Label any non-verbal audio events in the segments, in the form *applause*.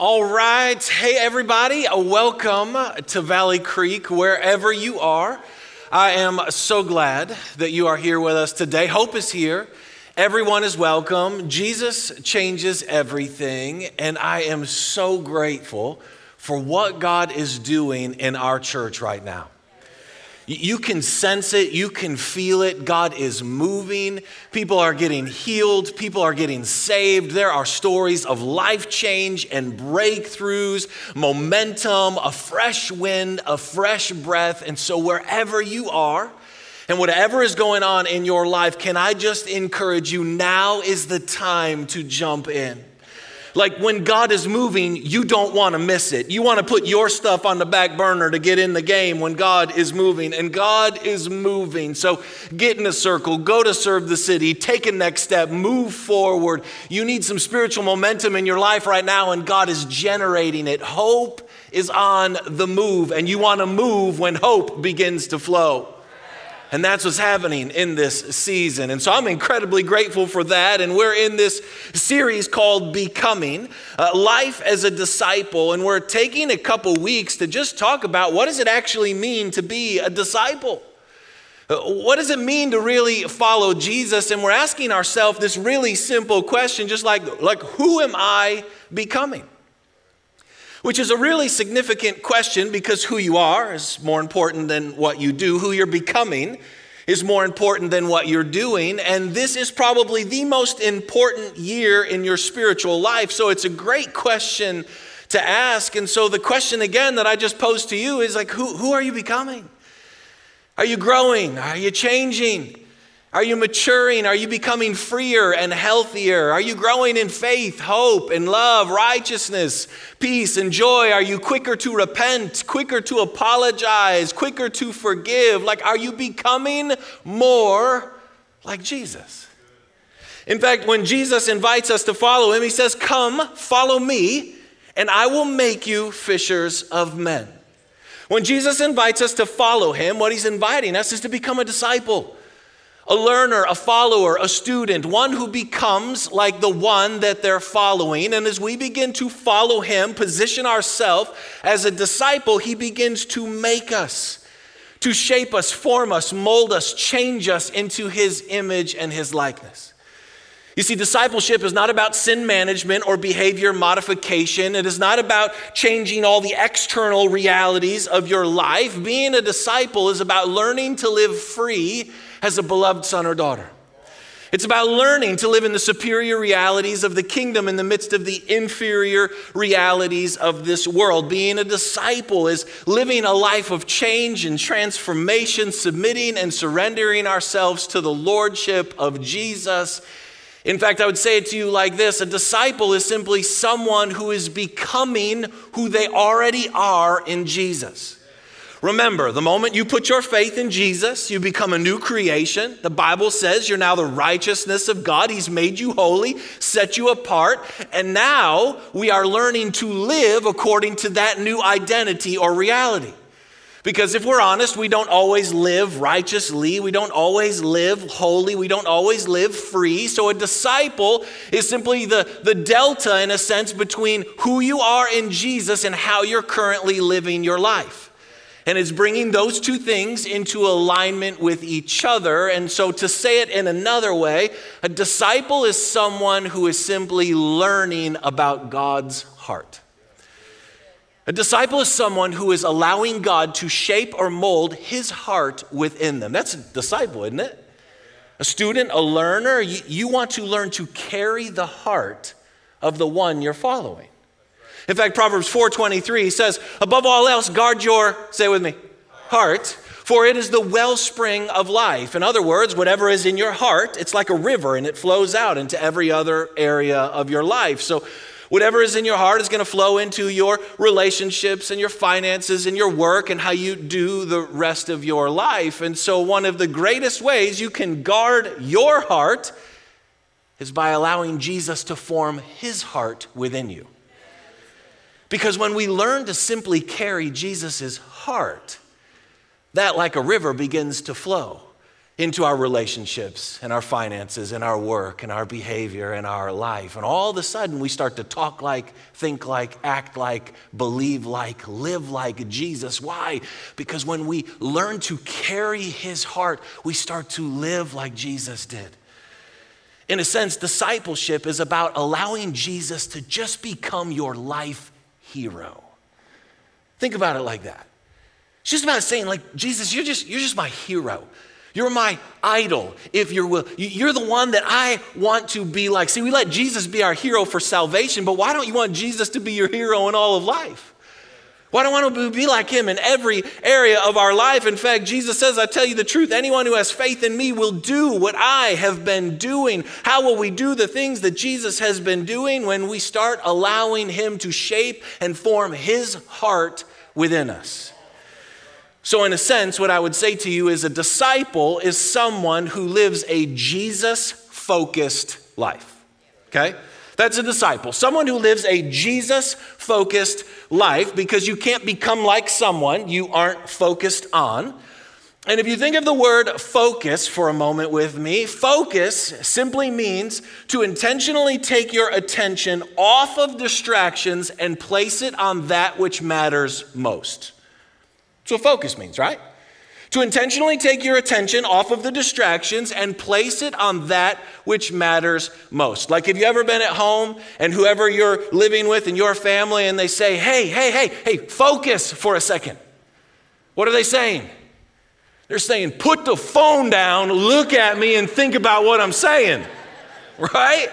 All right. Hey, everybody. Welcome to Valley Creek, wherever you are. I am so glad that you are here with us today. Hope is here. Everyone is welcome. Jesus changes everything. And I am so grateful for what God is doing in our church right now. You can sense it, you can feel it. God is moving. People are getting healed, people are getting saved. There are stories of life change and breakthroughs, momentum, a fresh wind, a fresh breath. And so, wherever you are, and whatever is going on in your life, can I just encourage you? Now is the time to jump in. Like when God is moving, you don't want to miss it. You want to put your stuff on the back burner to get in the game when God is moving. And God is moving. So get in a circle, go to serve the city, take a next step, move forward. You need some spiritual momentum in your life right now, and God is generating it. Hope is on the move, and you want to move when hope begins to flow. And that's what's happening in this season. And so I'm incredibly grateful for that. And we're in this series called Becoming uh, Life as a Disciple. And we're taking a couple weeks to just talk about what does it actually mean to be a disciple? Uh, what does it mean to really follow Jesus? And we're asking ourselves this really simple question, just like, like who am I becoming? Which is a really significant question because who you are is more important than what you do. Who you're becoming is more important than what you're doing. And this is probably the most important year in your spiritual life. So it's a great question to ask. And so the question again that I just posed to you is like, who, who are you becoming? Are you growing? Are you changing? Are you maturing? Are you becoming freer and healthier? Are you growing in faith, hope, and love, righteousness, peace, and joy? Are you quicker to repent, quicker to apologize, quicker to forgive? Like, are you becoming more like Jesus? In fact, when Jesus invites us to follow him, he says, Come, follow me, and I will make you fishers of men. When Jesus invites us to follow him, what he's inviting us is to become a disciple a learner, a follower, a student, one who becomes like the one that they're following. And as we begin to follow him, position ourselves as a disciple, he begins to make us, to shape us, form us, mold us, change us into his image and his likeness. You see, discipleship is not about sin management or behavior modification. It is not about changing all the external realities of your life. Being a disciple is about learning to live free as a beloved son or daughter. It's about learning to live in the superior realities of the kingdom in the midst of the inferior realities of this world. Being a disciple is living a life of change and transformation, submitting and surrendering ourselves to the lordship of Jesus. In fact, I would say it to you like this a disciple is simply someone who is becoming who they already are in Jesus. Remember, the moment you put your faith in Jesus, you become a new creation. The Bible says you're now the righteousness of God. He's made you holy, set you apart, and now we are learning to live according to that new identity or reality. Because if we're honest, we don't always live righteously. We don't always live holy. We don't always live free. So a disciple is simply the, the delta, in a sense, between who you are in Jesus and how you're currently living your life and it's bringing those two things into alignment with each other. And so, to say it in another way, a disciple is someone who is simply learning about God's heart. A disciple is someone who is allowing God to shape or mold his heart within them. That's a disciple, isn't it? A student, a learner, you, you want to learn to carry the heart of the one you're following. In fact, Proverbs 4:23 says, "Above all else, guard your say with me, heart, for it is the wellspring of life." In other words, whatever is in your heart, it's like a river and it flows out into every other area of your life. So Whatever is in your heart is going to flow into your relationships and your finances and your work and how you do the rest of your life. And so, one of the greatest ways you can guard your heart is by allowing Jesus to form his heart within you. Because when we learn to simply carry Jesus' heart, that like a river begins to flow. Into our relationships and our finances and our work and our behavior and our life. And all of a sudden, we start to talk like, think like, act like, believe like, live like Jesus. Why? Because when we learn to carry his heart, we start to live like Jesus did. In a sense, discipleship is about allowing Jesus to just become your life hero. Think about it like that. It's just about saying, like, Jesus, you're just, you're just my hero. You're my idol, if you will. You're the one that I want to be like. See, we let Jesus be our hero for salvation, but why don't you want Jesus to be your hero in all of life? Why don't I want to be like him in every area of our life? In fact, Jesus says, I tell you the truth, anyone who has faith in me will do what I have been doing. How will we do the things that Jesus has been doing? When we start allowing him to shape and form his heart within us. So, in a sense, what I would say to you is a disciple is someone who lives a Jesus focused life. Okay? That's a disciple. Someone who lives a Jesus focused life because you can't become like someone you aren't focused on. And if you think of the word focus for a moment with me, focus simply means to intentionally take your attention off of distractions and place it on that which matters most. That's what focus means, right? To intentionally take your attention off of the distractions and place it on that which matters most. Like, have you ever been at home and whoever you're living with in your family and they say, hey, hey, hey, hey, focus for a second? What are they saying? They're saying, put the phone down, look at me, and think about what I'm saying, *laughs* right?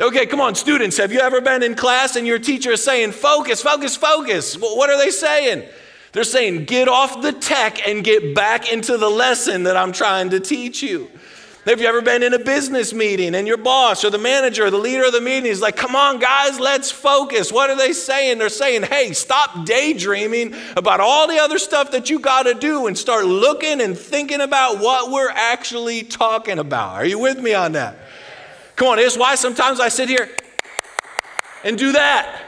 Okay, come on, students, have you ever been in class and your teacher is saying, focus, focus, focus? What are they saying? They're saying, get off the tech and get back into the lesson that I'm trying to teach you. Have you ever been in a business meeting and your boss or the manager or the leader of the meeting is like, come on, guys, let's focus? What are they saying? They're saying, hey, stop daydreaming about all the other stuff that you got to do and start looking and thinking about what we're actually talking about. Are you with me on that? Come on, it's why sometimes I sit here and do that.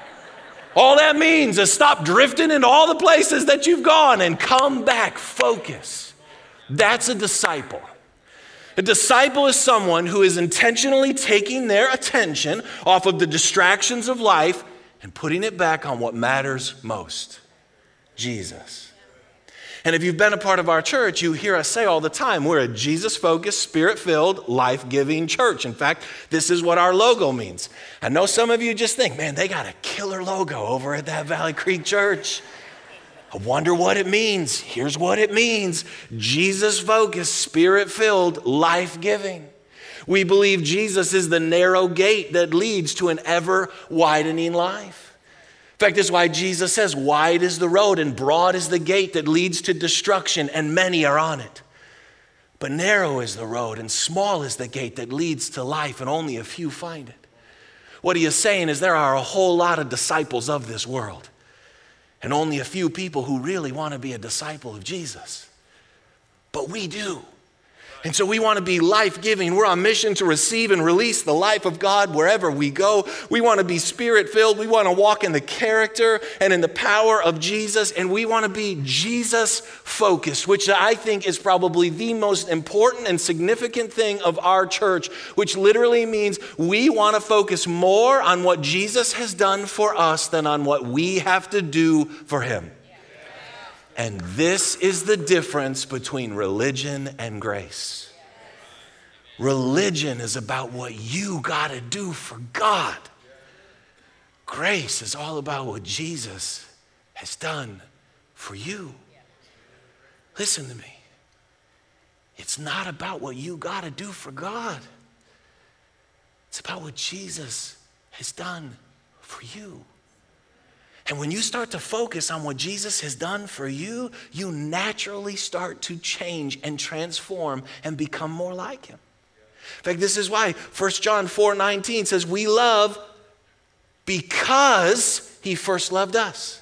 All that means is stop drifting into all the places that you've gone and come back, focus. That's a disciple. A disciple is someone who is intentionally taking their attention off of the distractions of life and putting it back on what matters most Jesus. And if you've been a part of our church, you hear us say all the time we're a Jesus focused, spirit filled, life giving church. In fact, this is what our logo means. I know some of you just think, man, they got a killer logo over at that Valley Creek Church. I wonder what it means. Here's what it means Jesus focused, spirit filled, life giving. We believe Jesus is the narrow gate that leads to an ever widening life. In fact, that's why Jesus says, Wide is the road and broad is the gate that leads to destruction, and many are on it. But narrow is the road and small is the gate that leads to life, and only a few find it. What he is saying is there are a whole lot of disciples of this world, and only a few people who really want to be a disciple of Jesus. But we do. And so we want to be life giving. We're on mission to receive and release the life of God wherever we go. We want to be spirit filled. We want to walk in the character and in the power of Jesus. And we want to be Jesus focused, which I think is probably the most important and significant thing of our church, which literally means we want to focus more on what Jesus has done for us than on what we have to do for him. And this is the difference between religion and grace. Religion is about what you got to do for God. Grace is all about what Jesus has done for you. Listen to me. It's not about what you got to do for God. It's about what Jesus has done for you. And when you start to focus on what Jesus has done for you, you naturally start to change and transform and become more like him. In fact, this is why 1 John 4 19 says, We love because he first loved us.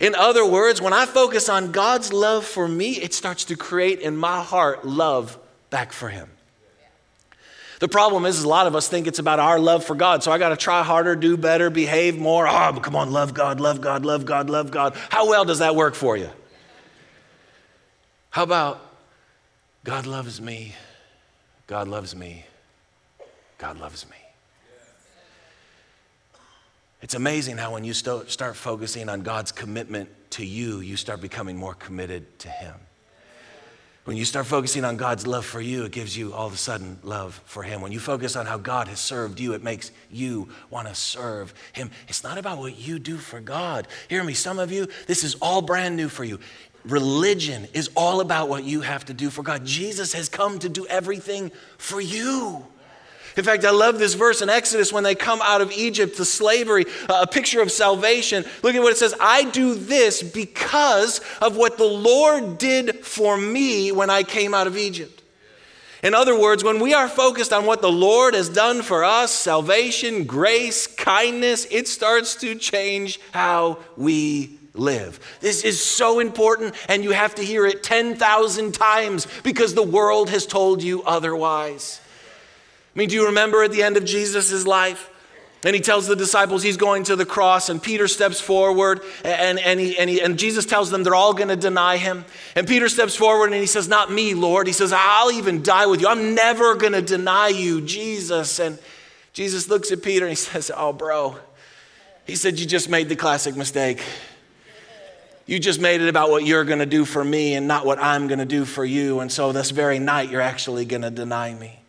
In other words, when I focus on God's love for me, it starts to create in my heart love back for him. The problem is, is a lot of us think it's about our love for God. So I got to try harder, do better, behave more. Oh, come on, love God, love God, love God, love God. How well does that work for you? How about God loves me. God loves me. God loves me. It's amazing how when you start focusing on God's commitment to you, you start becoming more committed to Him. When you start focusing on God's love for you, it gives you all of a sudden love for Him. When you focus on how God has served you, it makes you want to serve Him. It's not about what you do for God. Hear me, some of you, this is all brand new for you. Religion is all about what you have to do for God. Jesus has come to do everything for you. In fact, I love this verse in Exodus when they come out of Egypt to slavery, uh, a picture of salvation. Look at what it says I do this because of what the Lord did for me when I came out of Egypt. In other words, when we are focused on what the Lord has done for us salvation, grace, kindness it starts to change how we live. This is so important, and you have to hear it 10,000 times because the world has told you otherwise. I mean, do you remember at the end of Jesus' life? And he tells the disciples he's going to the cross, and Peter steps forward, and, and, he, and, he, and Jesus tells them they're all going to deny him. And Peter steps forward and he says, Not me, Lord. He says, I'll even die with you. I'm never going to deny you, Jesus. And Jesus looks at Peter and he *laughs* says, Oh, bro. He said, You just made the classic mistake. You just made it about what you're going to do for me and not what I'm going to do for you. And so this very night, you're actually going to deny me.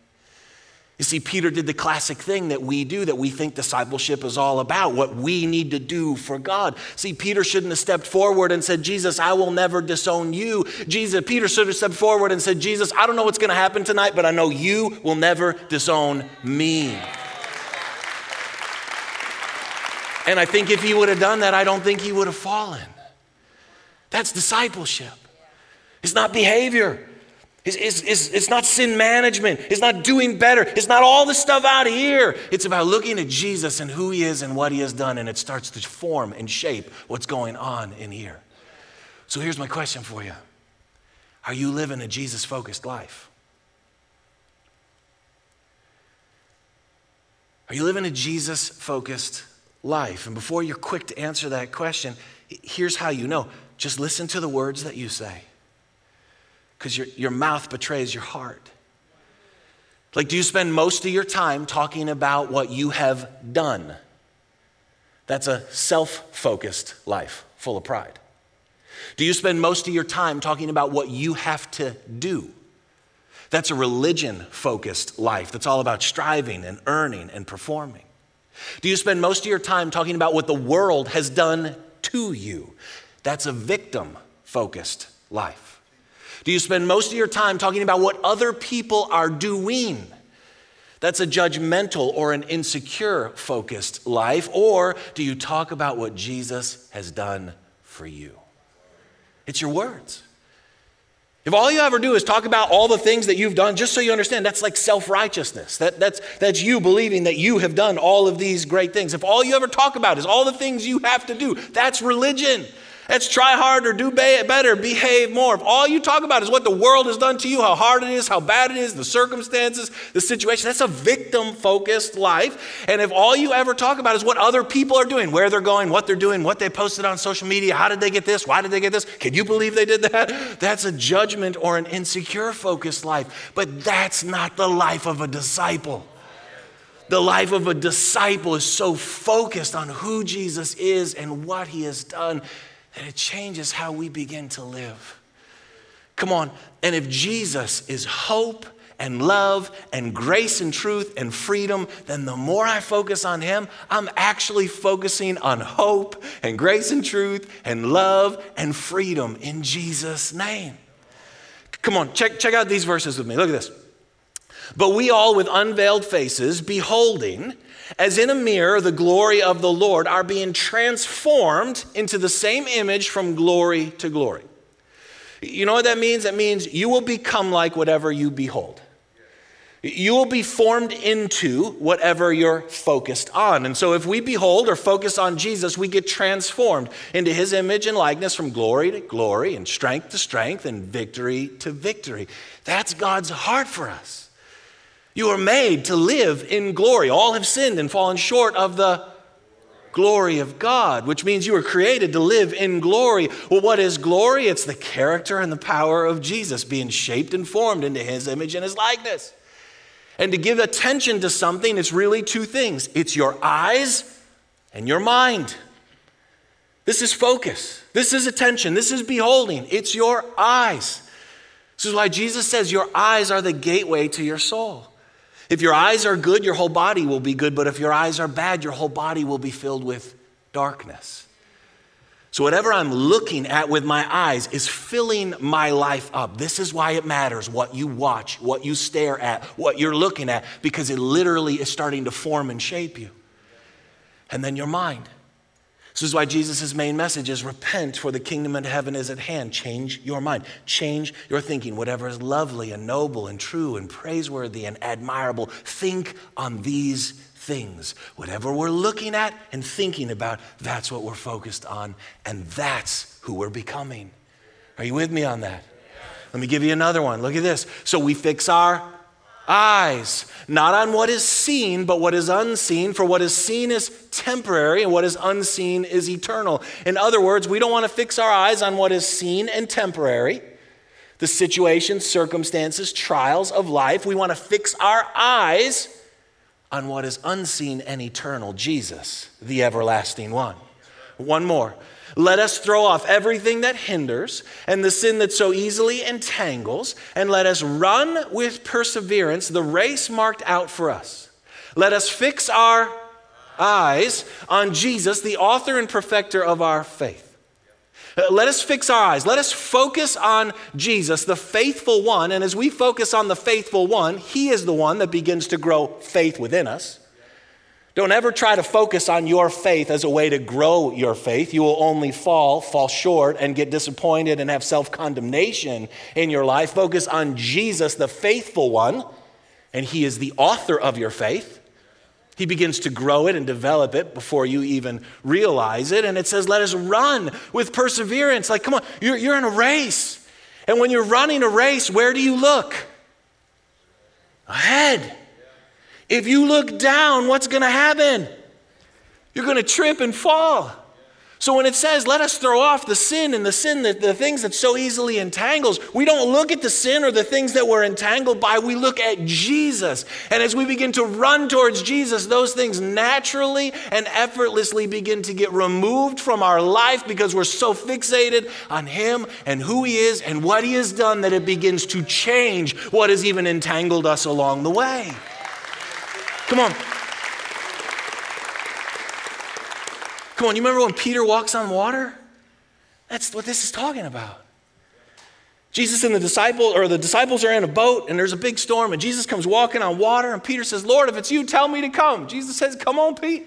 You see, Peter did the classic thing that we do, that we think discipleship is all about, what we need to do for God. See, Peter shouldn't have stepped forward and said, Jesus, I will never disown you. Jesus, Peter should have stepped forward and said, Jesus, I don't know what's going to happen tonight, but I know you will never disown me. And I think if he would have done that, I don't think he would have fallen. That's discipleship. It's not behavior. It's, it's, it's, it's, not sin management. It's not doing better. It's not all the stuff out here. It's about looking at Jesus and who he is and what he has done, and it starts to form and shape what's going on in here. So here's my question for you Are you living a Jesus focused life? Are you living a Jesus focused life? And before you're quick to answer that question, here's how you know just listen to the words that you say because your, your mouth betrays your heart. Like, do you spend most of your time talking about what you have done? That's a self focused life full of pride. Do you spend most of your time talking about what you have to do? That's a religion focused life that's all about striving and earning and performing. Do you spend most of your time talking about what the world has done to you? That's a victim focused life. Do you spend most of your time talking about what other people are doing? That's a judgmental or an insecure focused life. Or do you talk about what Jesus has done for you? It's your words. If all you ever do is talk about all the things that you've done, just so you understand, that's like self righteousness. That, that's, that's you believing that you have done all of these great things. If all you ever talk about is all the things you have to do, that's religion. Let's try harder, do better, behave more. If all you talk about is what the world has done to you, how hard it is, how bad it is, the circumstances, the situation, that's a victim focused life. And if all you ever talk about is what other people are doing, where they're going, what they're doing, what they posted on social media, how did they get this, why did they get this, can you believe they did that? *laughs* That's a judgment or an insecure focused life. But that's not the life of a disciple. The life of a disciple is so focused on who Jesus is and what he has done that it changes how we begin to live. Come on. And if Jesus is hope and love and grace and truth and freedom, then the more I focus on Him, I'm actually focusing on hope and grace and truth and love and freedom in Jesus' name. Come on, check, check out these verses with me. Look at this. But we all, with unveiled faces, beholding as in a mirror the glory of the Lord, are being transformed into the same image from glory to glory. You know what that means? That means you will become like whatever you behold. You will be formed into whatever you're focused on. And so, if we behold or focus on Jesus, we get transformed into his image and likeness from glory to glory and strength to strength and victory to victory. That's God's heart for us. You are made to live in glory. All have sinned and fallen short of the glory of God, which means you were created to live in glory. Well, what is glory? It's the character and the power of Jesus being shaped and formed into his image and his likeness. And to give attention to something, it's really two things it's your eyes and your mind. This is focus. This is attention. This is beholding. It's your eyes. This is why Jesus says your eyes are the gateway to your soul. If your eyes are good, your whole body will be good, but if your eyes are bad, your whole body will be filled with darkness. So, whatever I'm looking at with my eyes is filling my life up. This is why it matters what you watch, what you stare at, what you're looking at, because it literally is starting to form and shape you. And then your mind. This is why Jesus' main message is repent, for the kingdom of heaven is at hand. Change your mind, change your thinking. Whatever is lovely and noble and true and praiseworthy and admirable, think on these things. Whatever we're looking at and thinking about, that's what we're focused on, and that's who we're becoming. Are you with me on that? Let me give you another one. Look at this. So we fix our eyes, not on what is seen, but what is unseen. For what is seen is temporary, and what is unseen is eternal. In other words, we don't want to fix our eyes on what is seen and temporary, the situations, circumstances, trials of life. We want to fix our eyes on what is unseen and eternal Jesus, the everlasting one. One more. Let us throw off everything that hinders and the sin that so easily entangles, and let us run with perseverance the race marked out for us. Let us fix our eyes on Jesus, the author and perfecter of our faith. Let us fix our eyes. Let us focus on Jesus, the faithful one. And as we focus on the faithful one, he is the one that begins to grow faith within us. Don't ever try to focus on your faith as a way to grow your faith. You will only fall, fall short, and get disappointed and have self condemnation in your life. Focus on Jesus, the faithful one, and He is the author of your faith. He begins to grow it and develop it before you even realize it. And it says, let us run with perseverance. Like, come on, you're, you're in a race. And when you're running a race, where do you look? Ahead. If you look down, what's going to happen? You're going to trip and fall. So when it says, let us throw off the sin and the sin, the things that so easily entangles, we don't look at the sin or the things that we're entangled by. We look at Jesus. And as we begin to run towards Jesus, those things naturally and effortlessly begin to get removed from our life because we're so fixated on Him and who He is and what He has done that it begins to change what has even entangled us along the way. Come on. Come on, you remember when Peter walks on water? That's what this is talking about. Jesus and the disciple or the disciples are in a boat and there's a big storm and Jesus comes walking on water and Peter says, "Lord, if it's you, tell me to come." Jesus says, "Come on, Pete."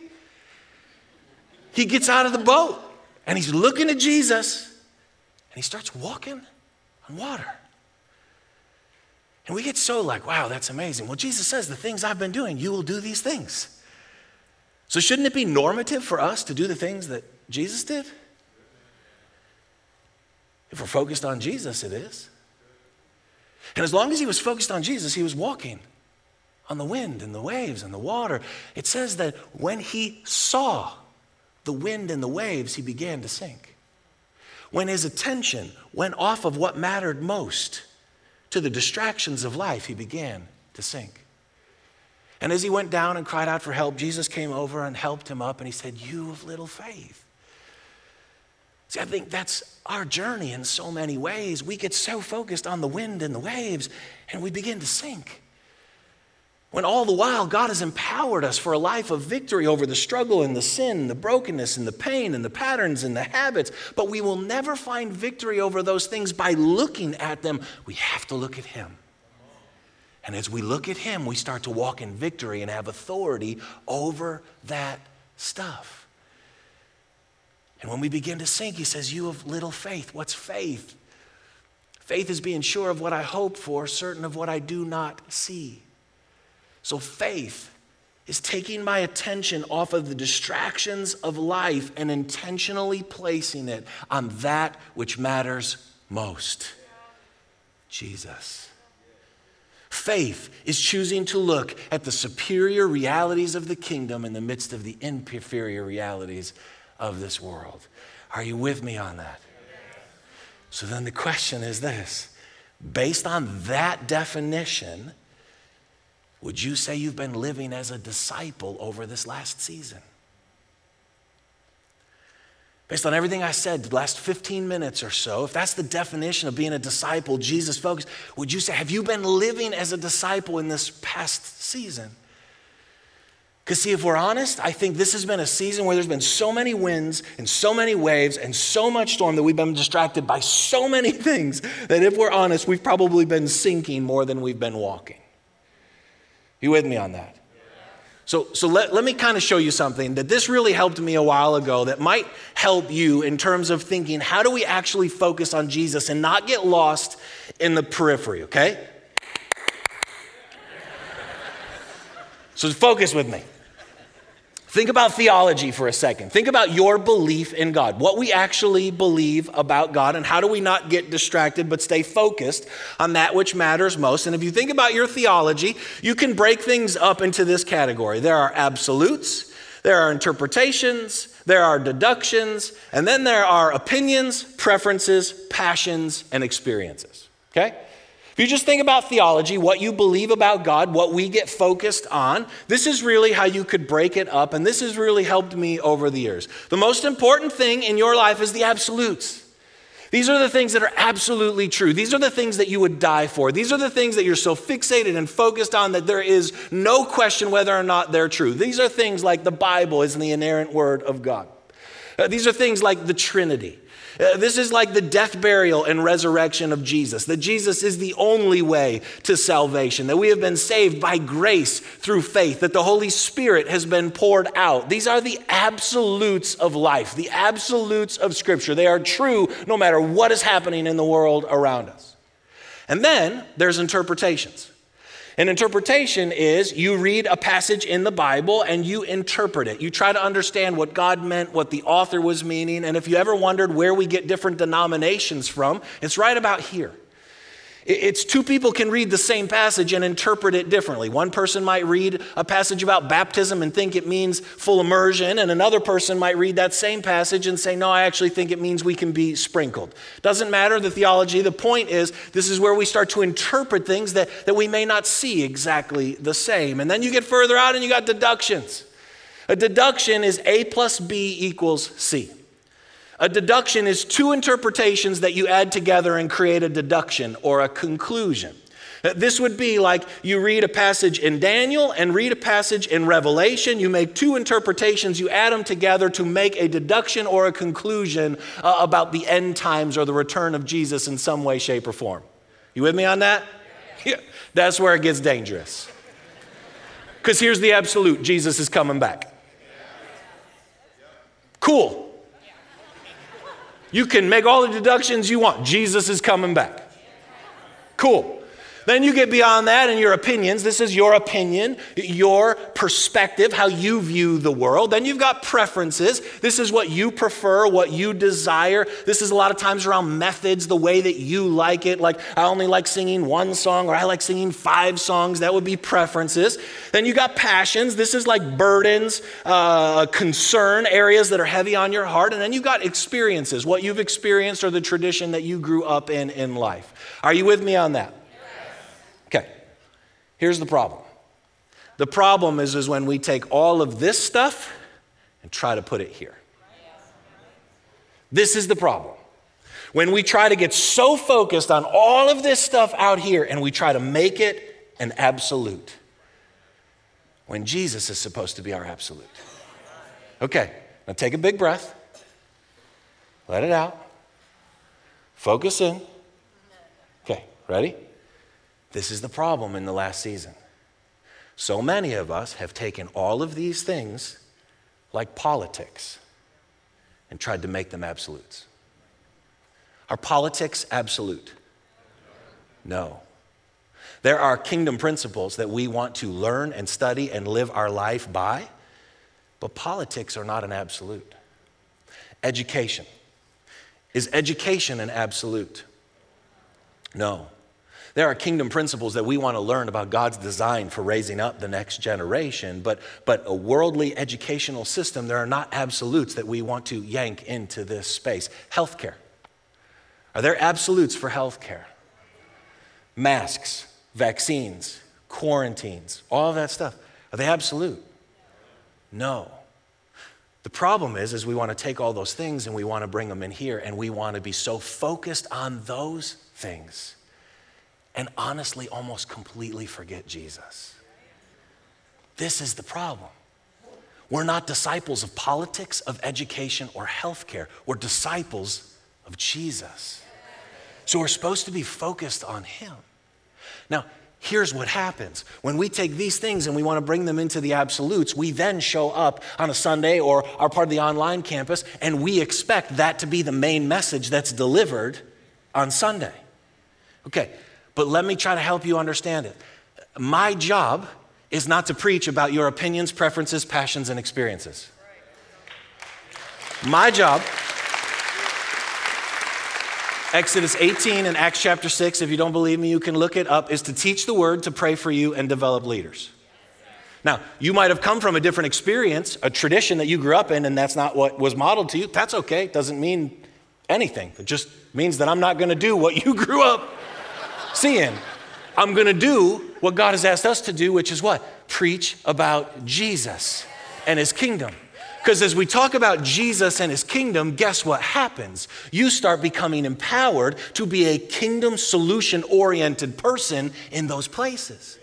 He gets out of the boat and he's looking at Jesus and he starts walking on water. And we get so like, wow, that's amazing. Well, Jesus says, the things I've been doing, you will do these things. So shouldn't it be normative for us to do the things that Jesus did? If we're focused on Jesus, it is. And as long as he was focused on Jesus, he was walking on the wind and the waves and the water. It says that when he saw the wind and the waves, he began to sink. When his attention went off of what mattered most, to the distractions of life, he began to sink. And as he went down and cried out for help, Jesus came over and helped him up and he said, You of little faith. See, I think that's our journey in so many ways. We get so focused on the wind and the waves and we begin to sink. When all the while, God has empowered us for a life of victory over the struggle and the sin, the brokenness and the pain and the patterns and the habits. But we will never find victory over those things by looking at them. We have to look at Him. And as we look at Him, we start to walk in victory and have authority over that stuff. And when we begin to sink, He says, You have little faith. What's faith? Faith is being sure of what I hope for, certain of what I do not see. So faith is taking my attention off of the distractions of life and intentionally placing it on that which matters most Jesus. Faith is choosing to look at the superior realities of the kingdom in the midst of the inferior realities of this world. Are you with me on that? So then the question is this based on that definition, would you say you've been living as a disciple over this last season? Based on everything I said the last 15 minutes or so, if that's the definition of being a disciple, Jesus focused, would you say, have you been living as a disciple in this past season? Because, see, if we're honest, I think this has been a season where there's been so many winds and so many waves and so much storm that we've been distracted by so many *laughs* things that, if we're honest, we've probably been sinking more than we've been walking. You with me on that? So, so let, let me kind of show you something that this really helped me a while ago that might help you in terms of thinking how do we actually focus on Jesus and not get lost in the periphery, okay? So focus with me. Think about theology for a second. Think about your belief in God, what we actually believe about God, and how do we not get distracted but stay focused on that which matters most. And if you think about your theology, you can break things up into this category there are absolutes, there are interpretations, there are deductions, and then there are opinions, preferences, passions, and experiences. Okay? If you just think about theology, what you believe about God, what we get focused on, this is really how you could break it up, and this has really helped me over the years. The most important thing in your life is the absolutes. These are the things that are absolutely true. These are the things that you would die for. These are the things that you're so fixated and focused on that there is no question whether or not they're true. These are things like the Bible is the inerrant word of God. Uh, these are things like the Trinity. Uh, this is like the death, burial, and resurrection of Jesus, that Jesus is the only way to salvation, that we have been saved by grace through faith, that the Holy Spirit has been poured out. These are the absolutes of life, the absolutes of Scripture. They are true no matter what is happening in the world around us. And then there's interpretations. An interpretation is you read a passage in the Bible and you interpret it. You try to understand what God meant, what the author was meaning. And if you ever wondered where we get different denominations from, it's right about here. It's two people can read the same passage and interpret it differently. One person might read a passage about baptism and think it means full immersion, and another person might read that same passage and say, No, I actually think it means we can be sprinkled. Doesn't matter the theology. The point is, this is where we start to interpret things that, that we may not see exactly the same. And then you get further out and you got deductions. A deduction is A plus B equals C. A deduction is two interpretations that you add together and create a deduction or a conclusion. Uh, this would be like you read a passage in Daniel and read a passage in Revelation. You make two interpretations, you add them together to make a deduction or a conclusion uh, about the end times or the return of Jesus in some way, shape, or form. You with me on that? Yeah. *laughs* That's where it gets dangerous. Because here's the absolute Jesus is coming back. Cool. You can make all the deductions you want. Jesus is coming back. Cool. Then you get beyond that and your opinions. This is your opinion, your perspective, how you view the world. Then you've got preferences. This is what you prefer, what you desire. This is a lot of times around methods, the way that you like it. Like, I only like singing one song or I like singing five songs. That would be preferences. Then you got passions. This is like burdens, uh, concern, areas that are heavy on your heart. And then you've got experiences, what you've experienced or the tradition that you grew up in in life. Are you with me on that? Here's the problem the problem is, is when we take all of this stuff and try to put it here. This is the problem. When we try to get so focused on all of this stuff out here and we try to make it an absolute, when Jesus is supposed to be our absolute. Okay, now take a big breath, let it out, focus in. Okay, ready? This is the problem in the last season. So many of us have taken all of these things like politics and tried to make them absolutes. Are politics absolute? No. There are kingdom principles that we want to learn and study and live our life by, but politics are not an absolute. Education. Is education an absolute? No. There are kingdom principles that we want to learn about God's design for raising up the next generation, but, but a worldly educational system, there are not absolutes that we want to yank into this space. Healthcare. Are there absolutes for healthcare? Masks, vaccines, quarantines, all that stuff. Are they absolute? No. The problem is, is we want to take all those things and we want to bring them in here and we want to be so focused on those things and honestly almost completely forget Jesus. This is the problem. We're not disciples of politics, of education, or healthcare. We're disciples of Jesus. So we're supposed to be focused on Him. Now, here's what happens. When we take these things and we want to bring them into the absolutes, we then show up on a Sunday or are part of the online campus, and we expect that to be the main message that's delivered on Sunday. Okay, but let me try to help you understand it. My job is not to preach about your opinions, preferences, passions, and experiences. My job, Exodus 18 and Acts chapter 6, if you don't believe me, you can look it up, is to teach the word, to pray for you, and develop leaders. Now, you might have come from a different experience, a tradition that you grew up in, and that's not what was modeled to you. That's okay. It doesn't mean anything. It just means that I'm not going to do what you *laughs* grew up seeing. I'm going to do what God has asked us to do, which is what? Preach about Jesus and his kingdom. Because as we talk about Jesus and his kingdom, guess what happens? You start becoming empowered to be a kingdom solution oriented person in those places.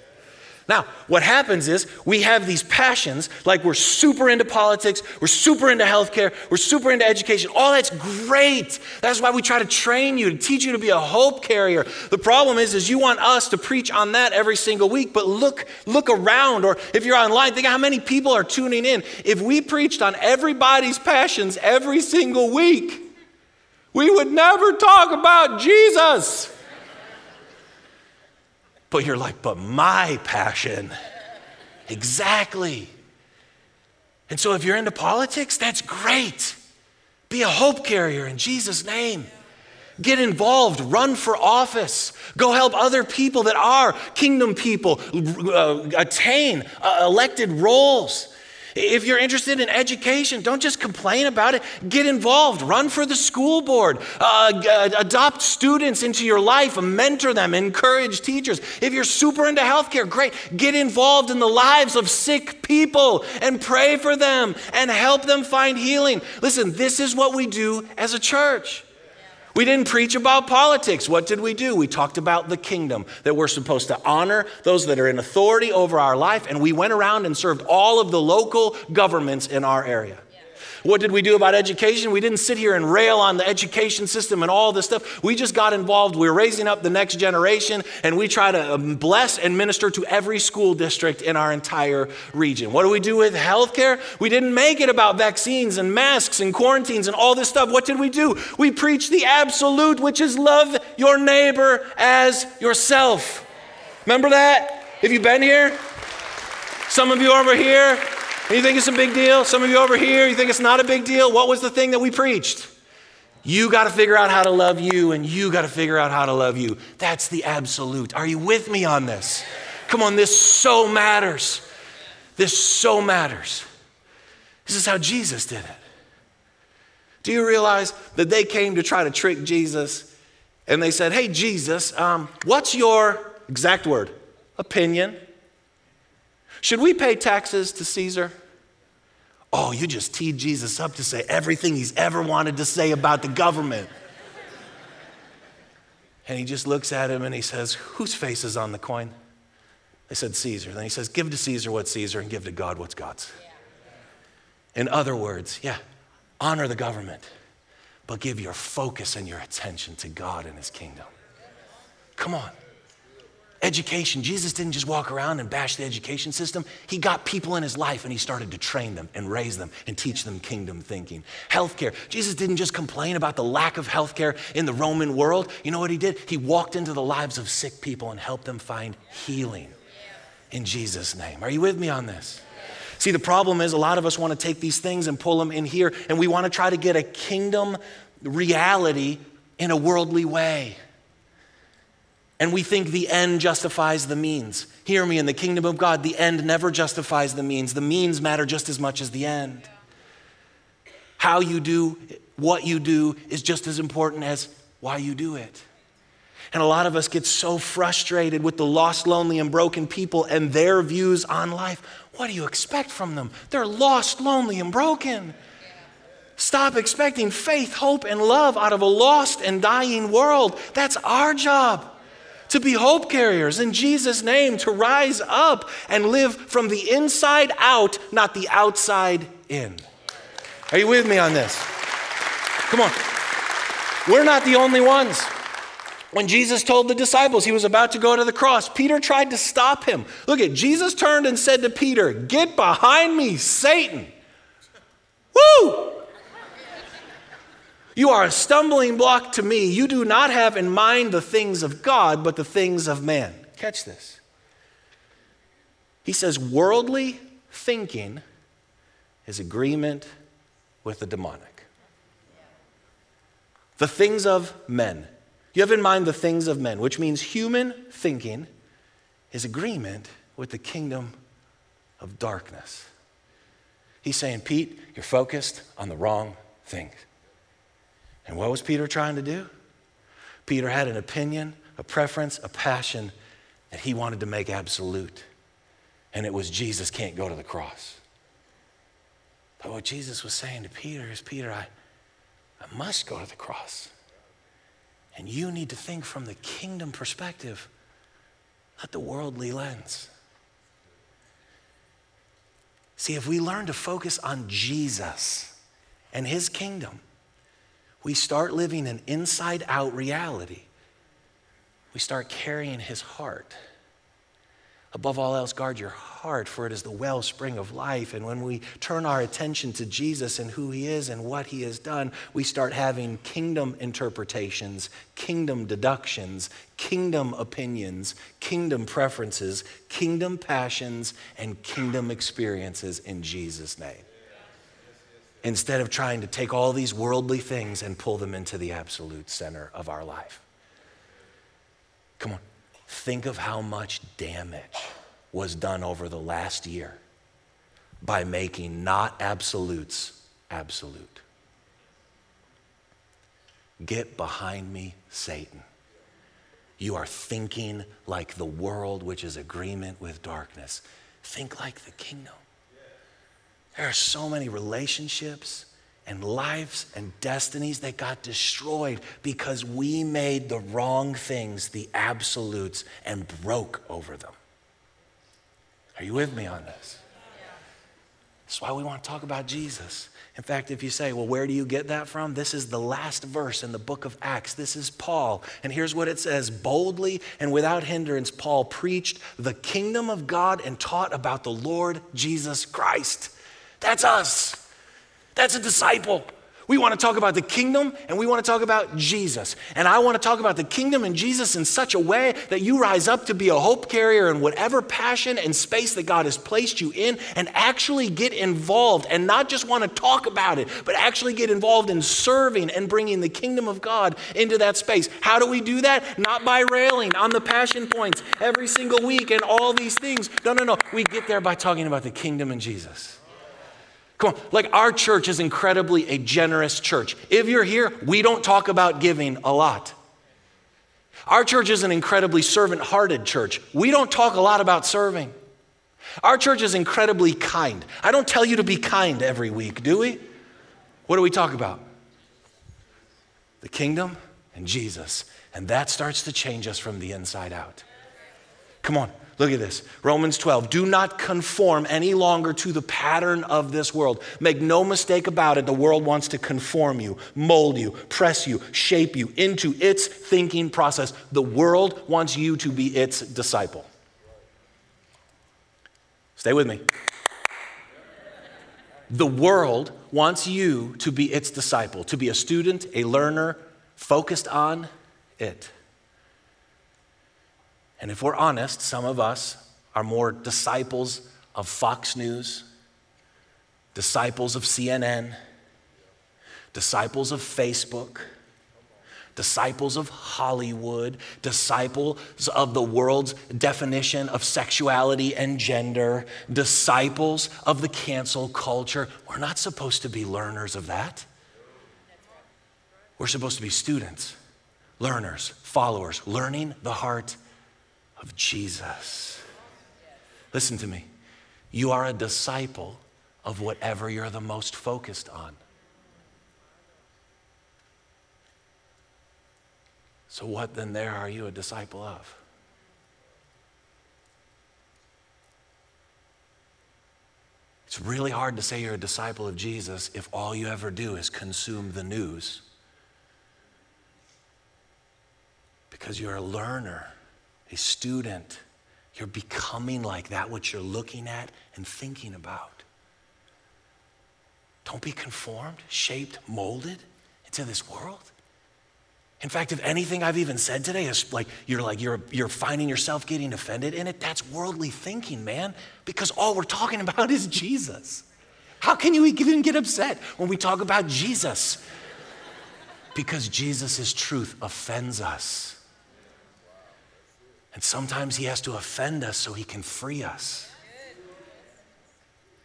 Now, what happens is we have these passions, like we're super into politics, we're super into healthcare, we're super into education. All that's great. That's why we try to train you, to teach you to be a hope carrier. The problem is, is you want us to preach on that every single week, but look, look around, or if you're online, think how many people are tuning in. If we preached on everybody's passions every single week, we would never talk about Jesus. But you're like, but my passion. Exactly. And so if you're into politics, that's great. Be a hope carrier in Jesus' name. Get involved, run for office, go help other people that are kingdom people uh, attain uh, elected roles. If you're interested in education, don't just complain about it. Get involved. Run for the school board. Uh, adopt students into your life. Mentor them. Encourage teachers. If you're super into healthcare, great. Get involved in the lives of sick people and pray for them and help them find healing. Listen, this is what we do as a church. We didn't preach about politics. What did we do? We talked about the kingdom, that we're supposed to honor those that are in authority over our life, and we went around and served all of the local governments in our area. What did we do about education? We didn't sit here and rail on the education system and all this stuff. We just got involved. We're raising up the next generation, and we try to um, bless and minister to every school district in our entire region. What do we do with healthcare? We didn't make it about vaccines and masks and quarantines and all this stuff. What did we do? We preached the absolute, which is love your neighbor as yourself. Remember that? Have you been here? Some of you over here, you think it's a big deal? Some of you over here, you think it's not a big deal? What was the thing that we preached? You got to figure out how to love you, and you got to figure out how to love you. That's the absolute. Are you with me on this? Come on, this so matters. This so matters. This is how Jesus did it. Do you realize that they came to try to trick Jesus and they said, Hey, Jesus, um, what's your exact word? Opinion should we pay taxes to Caesar? Oh, you just teed Jesus up to say everything he's ever wanted to say about the government. And he just looks at him and he says, Whose face is on the coin? They said, Caesar. Then he says, Give to Caesar what's Caesar and give to God what's God's. In other words, yeah, honor the government, but give your focus and your attention to God and his kingdom. Come on. Education, Jesus didn't just walk around and bash the education system. He got people in his life and he started to train them and raise them and teach them kingdom thinking. Healthcare, Jesus didn't just complain about the lack of healthcare in the Roman world. You know what he did? He walked into the lives of sick people and helped them find healing in Jesus' name. Are you with me on this? See, the problem is a lot of us want to take these things and pull them in here, and we want to try to get a kingdom reality in a worldly way. And we think the end justifies the means. Hear me, in the kingdom of God, the end never justifies the means. The means matter just as much as the end. How you do what you do is just as important as why you do it. And a lot of us get so frustrated with the lost, lonely, and broken people and their views on life. What do you expect from them? They're lost, lonely, and broken. Stop expecting faith, hope, and love out of a lost and dying world. That's our job to be hope carriers in Jesus' name, to rise up and live from the inside out, not the outside in. Are you with me on this? Come on. We're not the only ones. When Jesus told the disciples he was about to go to the cross, Peter tried to stop him. Look at Jesus turned and said to Peter, Get behind me, Satan. You are a stumbling block to me. You do not have in mind the things of God, but the things of man. Catch this. He says, worldly thinking is agreement with the demonic. The things of men. You have in mind the things of men, which means human thinking is agreement with the kingdom of darkness. He's saying, Pete, you're focused on the wrong things. And what was Peter trying to do? Peter had an opinion, a preference, a passion that he wanted to make absolute. And it was Jesus can't go to the cross. But what Jesus was saying to Peter is Peter, I, I must go to the cross. And you need to think from the kingdom perspective, not the worldly lens. See, if we learn to focus on Jesus and his kingdom, we start living an inside out reality. We start carrying his heart. Above all else, guard your heart, for it is the wellspring of life. And when we turn our attention to Jesus and who he is and what he has done, we start having kingdom interpretations, kingdom deductions, kingdom opinions, kingdom preferences, kingdom passions, and kingdom experiences in Jesus' name instead of trying to take all these worldly things and pull them into the absolute center of our life. Come on, think of how much damage was done over the last year by making not absolutes absolute. Get behind me, Satan. You are thinking like the world, which is agreement with darkness. Think like the kingdom. There are so many relationships and lives and destinies that got destroyed because we made the wrong things the absolutes and broke over them. Are you with me on this? That's why we want to talk about Jesus. In fact, if you say, well, where do you get that from? This is the last verse in the book of Acts. This is Paul. And here's what it says Boldly and without hindrance, Paul preached the kingdom of God and taught about the Lord Jesus Christ. That's us. That's a disciple. We want to talk about the kingdom and we want to talk about Jesus. And I want to talk about the kingdom and Jesus in such a way that you rise up to be a hope carrier in whatever passion and space that God has placed you in and actually get involved and not just want to talk about it, but actually get involved in serving and bringing the kingdom of God into that space. How do we do that? Not by railing on the passion points every single week and all these things. No, no, no. We get there by talking about the kingdom and Jesus. Come on, like our church is incredibly a generous church. If you're here, we don't talk about giving a lot. Our church is an incredibly servant hearted church. We don't talk a lot about serving. Our church is incredibly kind. I don't tell you to be kind every week, do we? What do we talk about? The kingdom and Jesus. And that starts to change us from the inside out. Come on. Look at this Romans 12. Do not conform any longer to the pattern of this world. Make no mistake about it, the world wants to conform you, mold you, press you, shape you into its thinking process. The world wants you to be its disciple. Stay with me. The world wants you to be its disciple, to be a student, a learner, focused on it. And if we're honest, some of us are more disciples of Fox News, disciples of CNN, disciples of Facebook, disciples of Hollywood, disciples of the world's definition of sexuality and gender, disciples of the cancel culture. We're not supposed to be learners of that. We're supposed to be students, learners, followers, learning the heart of Jesus. Listen to me. You are a disciple of whatever you're the most focused on. So, what then there are you a disciple of? It's really hard to say you're a disciple of Jesus if all you ever do is consume the news. Because you're a learner, a student. You're becoming like that which you're looking at and thinking about. Don't be conformed, shaped, molded into this world. In fact, if anything I've even said today is like you're like you're you're finding yourself getting offended in it, that's worldly thinking, man, because all we're talking about is Jesus. How can you even get upset when we talk about Jesus? Because Jesus' truth offends us. And sometimes he has to offend us so he can free us.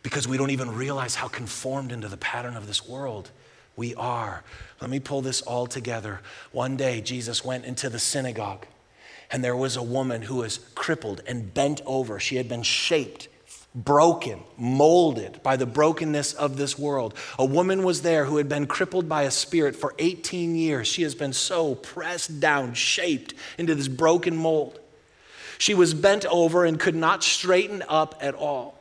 Because we don't even realize how conformed into the pattern of this world we are. Let me pull this all together. One day, Jesus went into the synagogue, and there was a woman who was crippled and bent over. She had been shaped, broken, molded by the brokenness of this world. A woman was there who had been crippled by a spirit for 18 years. She has been so pressed down, shaped into this broken mold. She was bent over and could not straighten up at all.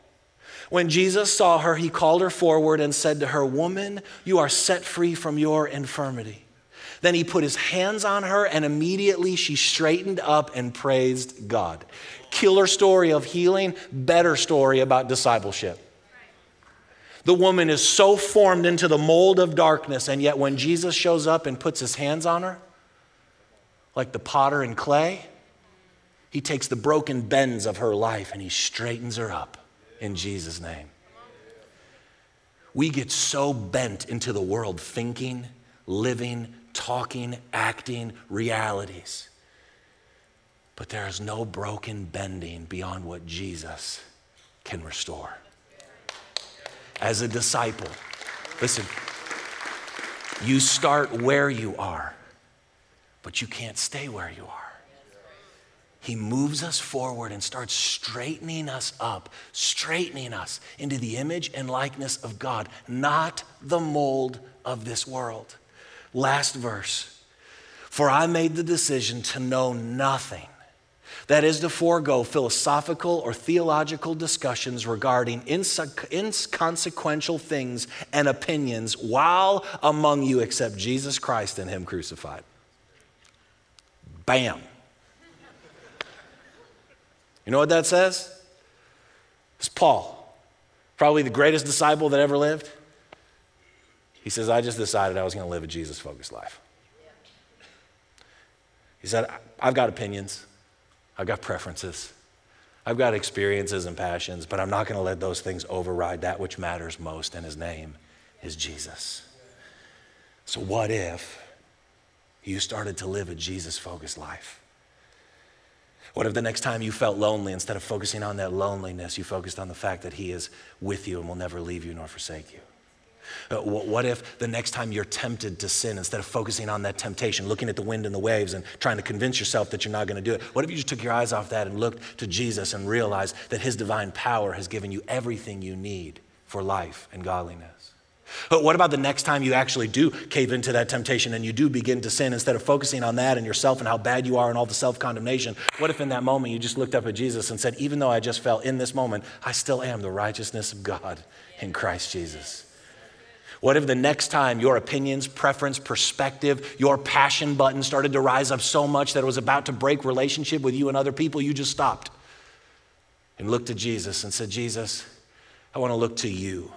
When Jesus saw her, he called her forward and said to her, Woman, you are set free from your infirmity. Then he put his hands on her, and immediately she straightened up and praised God. Killer story of healing, better story about discipleship. The woman is so formed into the mold of darkness, and yet when Jesus shows up and puts his hands on her, like the potter in clay, he takes the broken bends of her life and he straightens her up in Jesus' name. We get so bent into the world thinking, living, talking, acting realities. But there is no broken bending beyond what Jesus can restore. As a disciple, listen, you start where you are, but you can't stay where you are. He moves us forward and starts straightening us up, straightening us into the image and likeness of God, not the mold of this world. Last verse. For I made the decision to know nothing. That is to forego philosophical or theological discussions regarding inconsequential things and opinions while among you except Jesus Christ and Him crucified. Bam. You know what that says? It's Paul, probably the greatest disciple that ever lived. He says, I just decided I was going to live a Jesus focused life. He said, I've got opinions, I've got preferences, I've got experiences and passions, but I'm not going to let those things override that which matters most, and his name is Jesus. So, what if you started to live a Jesus focused life? What if the next time you felt lonely, instead of focusing on that loneliness, you focused on the fact that He is with you and will never leave you nor forsake you? What if the next time you're tempted to sin, instead of focusing on that temptation, looking at the wind and the waves and trying to convince yourself that you're not going to do it, what if you just took your eyes off that and looked to Jesus and realized that His divine power has given you everything you need for life and godliness? But what about the next time you actually do cave into that temptation and you do begin to sin instead of focusing on that and yourself and how bad you are and all the self condemnation? What if in that moment you just looked up at Jesus and said, Even though I just fell in this moment, I still am the righteousness of God in Christ Jesus? What if the next time your opinions, preference, perspective, your passion button started to rise up so much that it was about to break relationship with you and other people, you just stopped and looked at Jesus and said, Jesus, I want to look to you.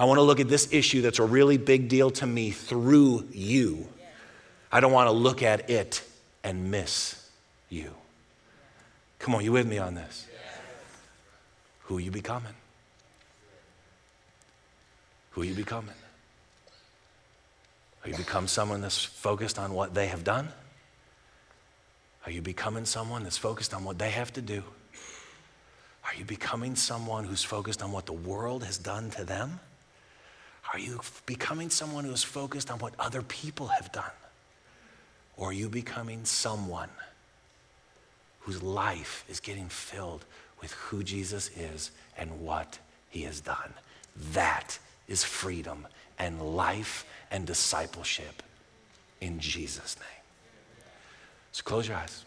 I want to look at this issue that's a really big deal to me through you. I don't want to look at it and miss you. Come on, you with me on this? Who are you becoming? Who are you becoming? Are you become someone that's focused on what they have done? Are you becoming someone that's focused on what they have to do? Are you becoming someone who's focused on what the world has done to them? Are you becoming someone who is focused on what other people have done? Or are you becoming someone whose life is getting filled with who Jesus is and what he has done? That is freedom and life and discipleship in Jesus' name. So close your eyes.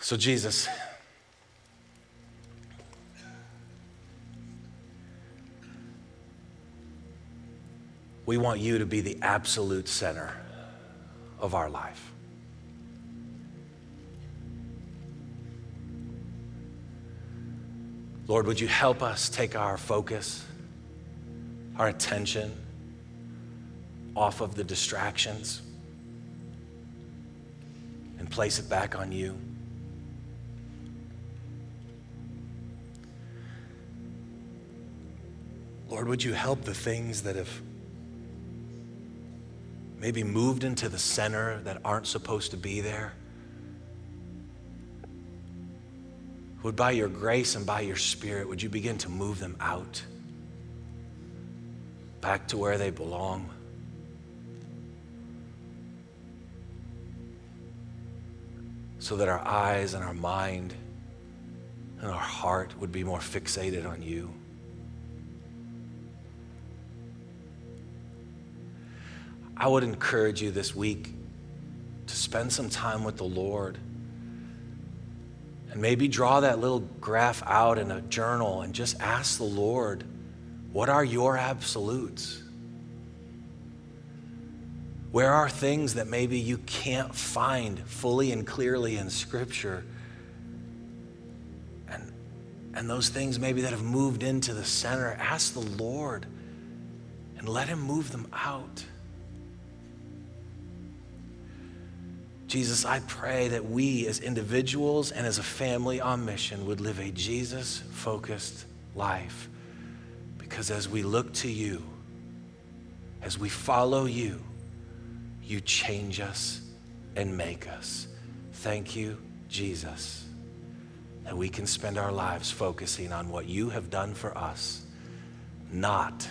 So, Jesus, we want you to be the absolute center of our life. Lord, would you help us take our focus, our attention off of the distractions and place it back on you? Lord, would you help the things that have maybe moved into the center that aren't supposed to be there? Would by your grace and by your spirit, would you begin to move them out back to where they belong? So that our eyes and our mind and our heart would be more fixated on you. I would encourage you this week to spend some time with the Lord. And maybe draw that little graph out in a journal and just ask the Lord, what are your absolutes? Where are things that maybe you can't find fully and clearly in Scripture? And, and those things maybe that have moved into the center, ask the Lord and let Him move them out. Jesus, I pray that we as individuals and as a family on mission would live a Jesus focused life. Because as we look to you, as we follow you, you change us and make us. Thank you, Jesus, that we can spend our lives focusing on what you have done for us, not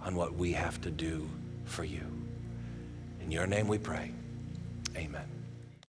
on what we have to do for you. In your name we pray. Amen.